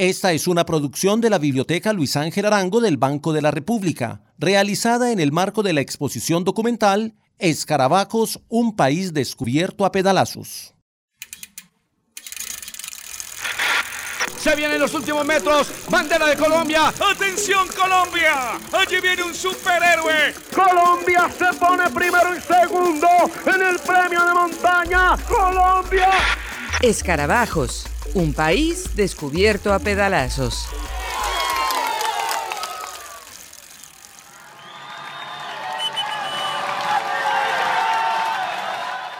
Esta es una producción de la Biblioteca Luis Ángel Arango del Banco de la República, realizada en el marco de la exposición documental Escarabajos, un país descubierto a pedalazos. Se vienen los últimos metros. Bandera de Colombia. ¡Atención, Colombia! Allí viene un superhéroe. Colombia se pone primero y segundo en el premio de montaña. ¡Colombia! Escarabajos un país descubierto a pedalazos.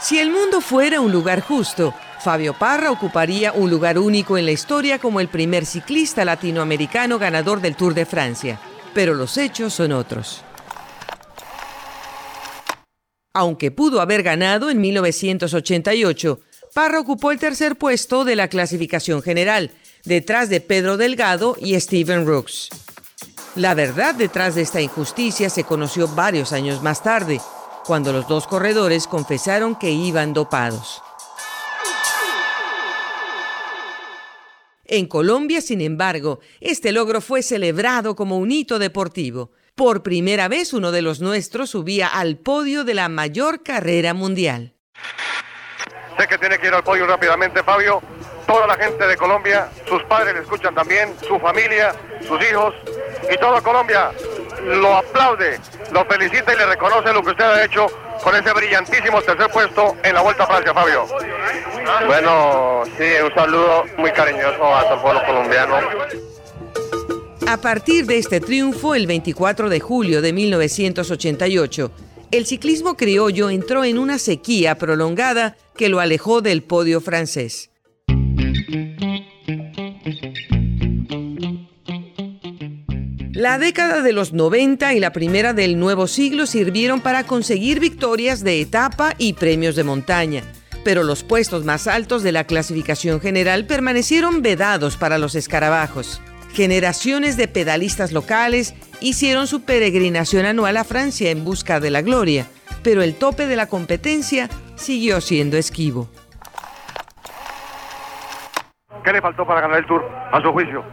Si el mundo fuera un lugar justo, Fabio Parra ocuparía un lugar único en la historia como el primer ciclista latinoamericano ganador del Tour de Francia. Pero los hechos son otros. Aunque pudo haber ganado en 1988, Parra ocupó el tercer puesto de la clasificación general, detrás de Pedro Delgado y Steven Rooks. La verdad detrás de esta injusticia se conoció varios años más tarde, cuando los dos corredores confesaron que iban dopados. En Colombia, sin embargo, este logro fue celebrado como un hito deportivo. Por primera vez uno de los nuestros subía al podio de la mayor carrera mundial. Sé que tiene que ir al podio rápidamente, Fabio. Toda la gente de Colombia, sus padres le escuchan también, su familia, sus hijos y toda Colombia lo aplaude, lo felicita y le reconoce lo que usted ha hecho con ese brillantísimo tercer puesto en la Vuelta a Francia, Fabio. Bueno, sí, un saludo muy cariñoso a todo el pueblo colombiano. A partir de este triunfo, el 24 de julio de 1988, el ciclismo criollo entró en una sequía prolongada que lo alejó del podio francés. La década de los 90 y la primera del nuevo siglo sirvieron para conseguir victorias de etapa y premios de montaña, pero los puestos más altos de la clasificación general permanecieron vedados para los escarabajos. Generaciones de pedalistas locales hicieron su peregrinación anual a Francia en busca de la gloria, pero el tope de la competencia siguió siendo esquivo. ¿Qué le faltó para ganar el Tour, a su juicio?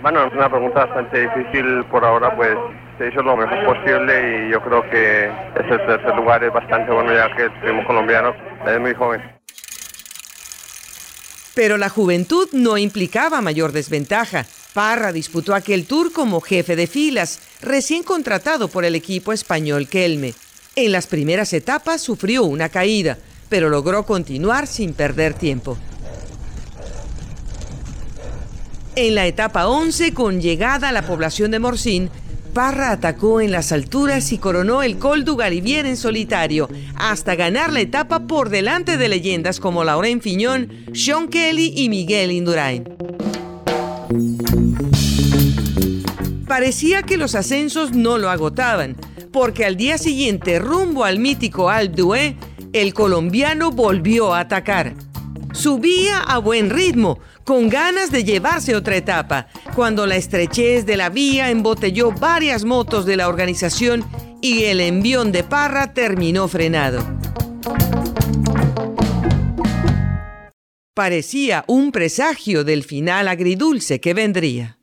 Bueno, es una pregunta bastante difícil por ahora, pues se hizo lo mejor posible y yo creo que ese tercer lugar es bastante bueno ya que el primo colombiano es muy joven. Pero la juventud no implicaba mayor desventaja. Parra disputó aquel tour como jefe de filas, recién contratado por el equipo español Kelme. En las primeras etapas sufrió una caída, pero logró continuar sin perder tiempo. En la etapa 11, con llegada a la población de Morcín, Parra atacó en las alturas y coronó el Col du Galibier en solitario, hasta ganar la etapa por delante de leyendas como Laurent Fiñón, Sean Kelly y Miguel Indurain. Parecía que los ascensos no lo agotaban, porque al día siguiente, rumbo al mítico d'Huez, el colombiano volvió a atacar. Subía a buen ritmo, con ganas de llevarse otra etapa, cuando la estrechez de la vía embotelló varias motos de la organización y el envión de Parra terminó frenado. Parecía un presagio del final agridulce que vendría.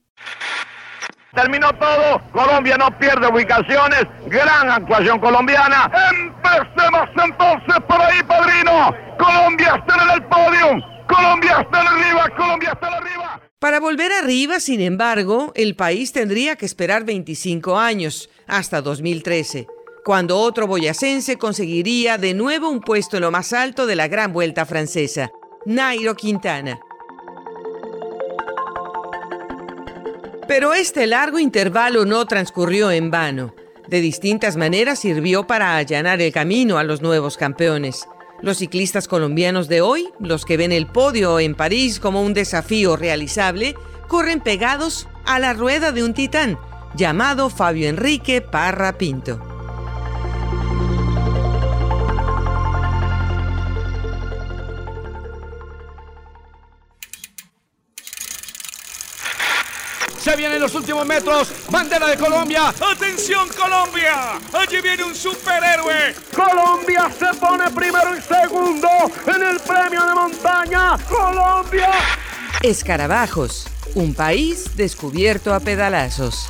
Terminó todo, Colombia no pierde ubicaciones, gran actuación colombiana. Empecemos entonces por ahí, padrino. Colombia está en el podio, Colombia está arriba, Colombia está arriba. Para volver arriba, sin embargo, el país tendría que esperar 25 años, hasta 2013, cuando otro boyacense conseguiría de nuevo un puesto en lo más alto de la Gran Vuelta Francesa, Nairo Quintana. Pero este largo intervalo no transcurrió en vano. De distintas maneras sirvió para allanar el camino a los nuevos campeones. Los ciclistas colombianos de hoy, los que ven el podio en París como un desafío realizable, corren pegados a la rueda de un titán llamado Fabio Enrique Parra Pinto. Se vienen los últimos metros. Bandera de Colombia. ¡Atención, Colombia! Allí viene un superhéroe. Colombia se pone primero y segundo en el premio de montaña. ¡Colombia! Escarabajos, Un país descubierto a pedalazos.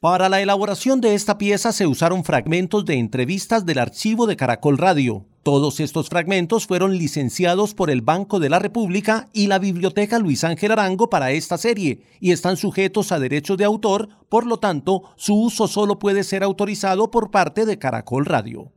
Para la elaboración de esta pieza se usaron fragmentos de entrevistas del archivo de Caracol Radio. Todos estos fragmentos fueron licenciados por el Banco de la República y la Biblioteca Luis Ángel Arango para esta serie y están sujetos a derechos de autor, por lo tanto, su uso solo puede ser autorizado por parte de Caracol Radio.